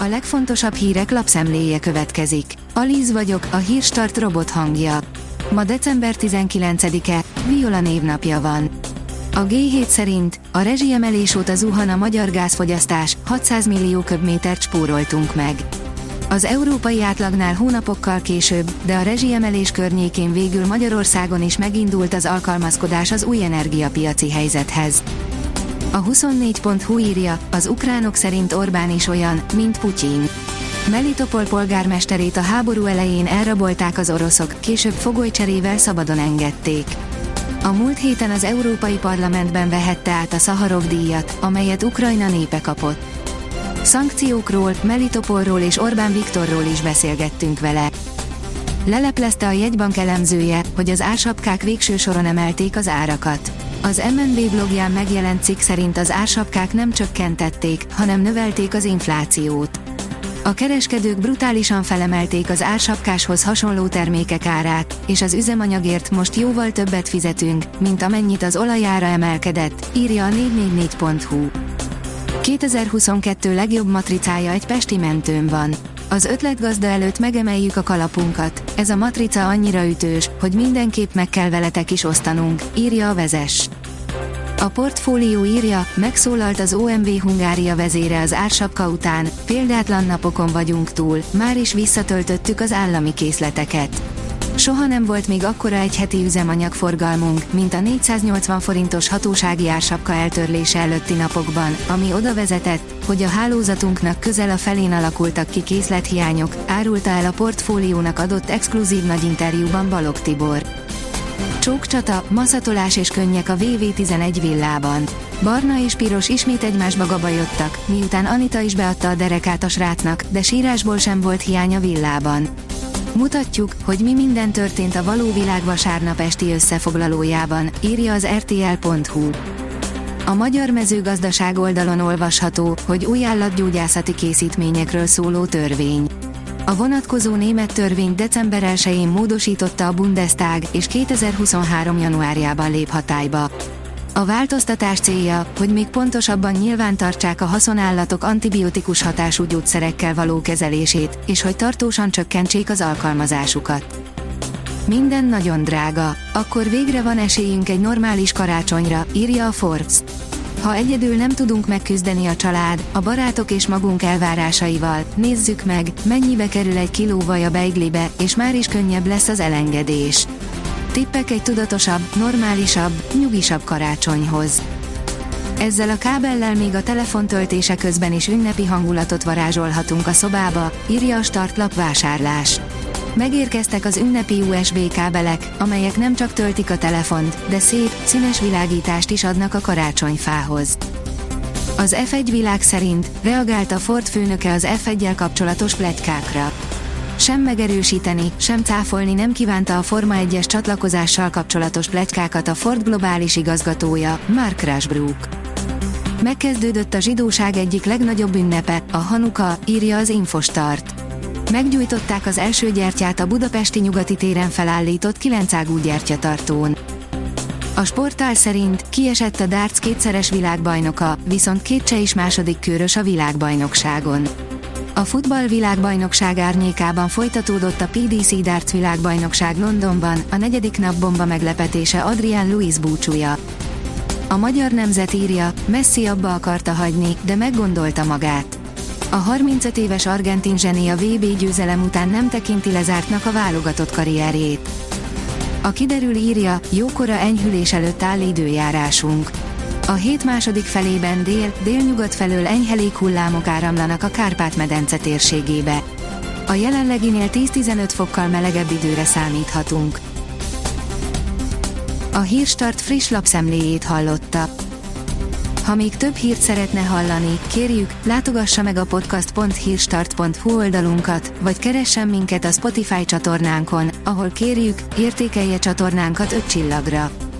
A legfontosabb hírek lapszemléje következik. Alíz vagyok, a hírstart robot hangja. Ma december 19-e, Viola névnapja van. A G7 szerint a rezsiemelés óta zuhan a magyar gázfogyasztás, 600 millió köbmétert spóroltunk meg. Az európai átlagnál hónapokkal később, de a rezsiemelés környékén végül Magyarországon is megindult az alkalmazkodás az új energiapiaci helyzethez. A 24.hu írja, az ukránok szerint Orbán is olyan, mint Putyin. Melitopol polgármesterét a háború elején elrabolták az oroszok, később fogolycserével szabadon engedték. A múlt héten az Európai Parlamentben vehette át a Szaharov díjat, amelyet Ukrajna népe kapott. Szankciókról, Melitopolról és Orbán Viktorról is beszélgettünk vele. Leleplezte a jegybank elemzője, hogy az ársapkák végső soron emelték az árakat. Az MNB blogján megjelent cikk szerint az ársapkák nem csökkentették, hanem növelték az inflációt. A kereskedők brutálisan felemelték az ársapkáshoz hasonló termékek árát, és az üzemanyagért most jóval többet fizetünk, mint amennyit az olajára emelkedett, írja a 444.hu. 2022 legjobb matricája egy pesti mentőn van. Az ötletgazda előtt megemeljük a kalapunkat, ez a matrica annyira ütős, hogy mindenképp meg kell veletek is osztanunk, írja a vezes. A portfólió írja, megszólalt az OMV Hungária vezére az ársapka után, példátlan napokon vagyunk túl, már is visszatöltöttük az állami készleteket. Soha nem volt még akkora egy heti üzemanyagforgalmunk, mint a 480 forintos hatósági ársapka eltörlése előtti napokban, ami oda vezetett, hogy a hálózatunknak közel a felén alakultak ki készlethiányok, árulta el a portfóliónak adott exkluzív nagy interjúban Balog Tibor. Csókcsata, maszatolás és könnyek a VV11 villában. Barna és Piros ismét egymásba gabajodtak, miután Anita is beadta a derekát a srácnak, de sírásból sem volt hiány a villában. Mutatjuk, hogy mi minden történt a való világ vasárnap esti összefoglalójában, írja az rtl.hu. A magyar mezőgazdaság oldalon olvasható, hogy új állatgyógyászati készítményekről szóló törvény. A vonatkozó német törvény december 1-én módosította a Bundestag, és 2023. januárjában lép hatályba. A változtatás célja, hogy még pontosabban nyilvántartsák a haszonállatok antibiotikus hatású gyógyszerekkel való kezelését, és hogy tartósan csökkentsék az alkalmazásukat. Minden nagyon drága, akkor végre van esélyünk egy normális karácsonyra, írja a Forbes. Ha egyedül nem tudunk megküzdeni a család, a barátok és magunk elvárásaival, nézzük meg, mennyibe kerül egy kiló vaj a beiglibe, és már is könnyebb lesz az elengedés. Tippek egy tudatosabb, normálisabb, nyugisabb karácsonyhoz. Ezzel a kábellel még a telefon töltése közben is ünnepi hangulatot varázsolhatunk a szobába, írja a startlap vásárlás. Megérkeztek az ünnepi USB kábelek, amelyek nem csak töltik a telefont, de szép, színes világítást is adnak a karácsonyfához. Az F1 világ szerint reagált a Ford főnöke az F1-jel kapcsolatos pletykákra. Sem megerősíteni, sem cáfolni nem kívánta a Forma 1-es csatlakozással kapcsolatos pletykákat a Ford globális igazgatója, Mark Rushbrook. Megkezdődött a zsidóság egyik legnagyobb ünnepe, a Hanuka, írja az Infostart. Meggyújtották az első gyertyát a budapesti nyugati téren felállított kilencágú gyertyatartón. A sportál szerint kiesett a darts kétszeres világbajnoka, viszont két is második körös a világbajnokságon. A futball világbajnokság árnyékában folytatódott a PDC Darts világbajnokság Londonban, a negyedik nap bomba meglepetése Adrian Luis búcsúja. A magyar nemzet írja, Messi abba akarta hagyni, de meggondolta magát. A 35 éves argentin zseni a VB győzelem után nem tekinti lezártnak a válogatott karrierjét. A kiderül írja, jókora enyhülés előtt áll időjárásunk. A hét második felében dél, délnyugat felől enyhe hullámok áramlanak a Kárpát-medence térségébe. A jelenleginél 10-15 fokkal melegebb időre számíthatunk. A Hírstart friss lapszemléjét hallotta. Ha még több hírt szeretne hallani, kérjük, látogassa meg a podcast.hírstart.hu oldalunkat, vagy keressen minket a Spotify csatornánkon, ahol kérjük, értékelje csatornánkat 5 csillagra.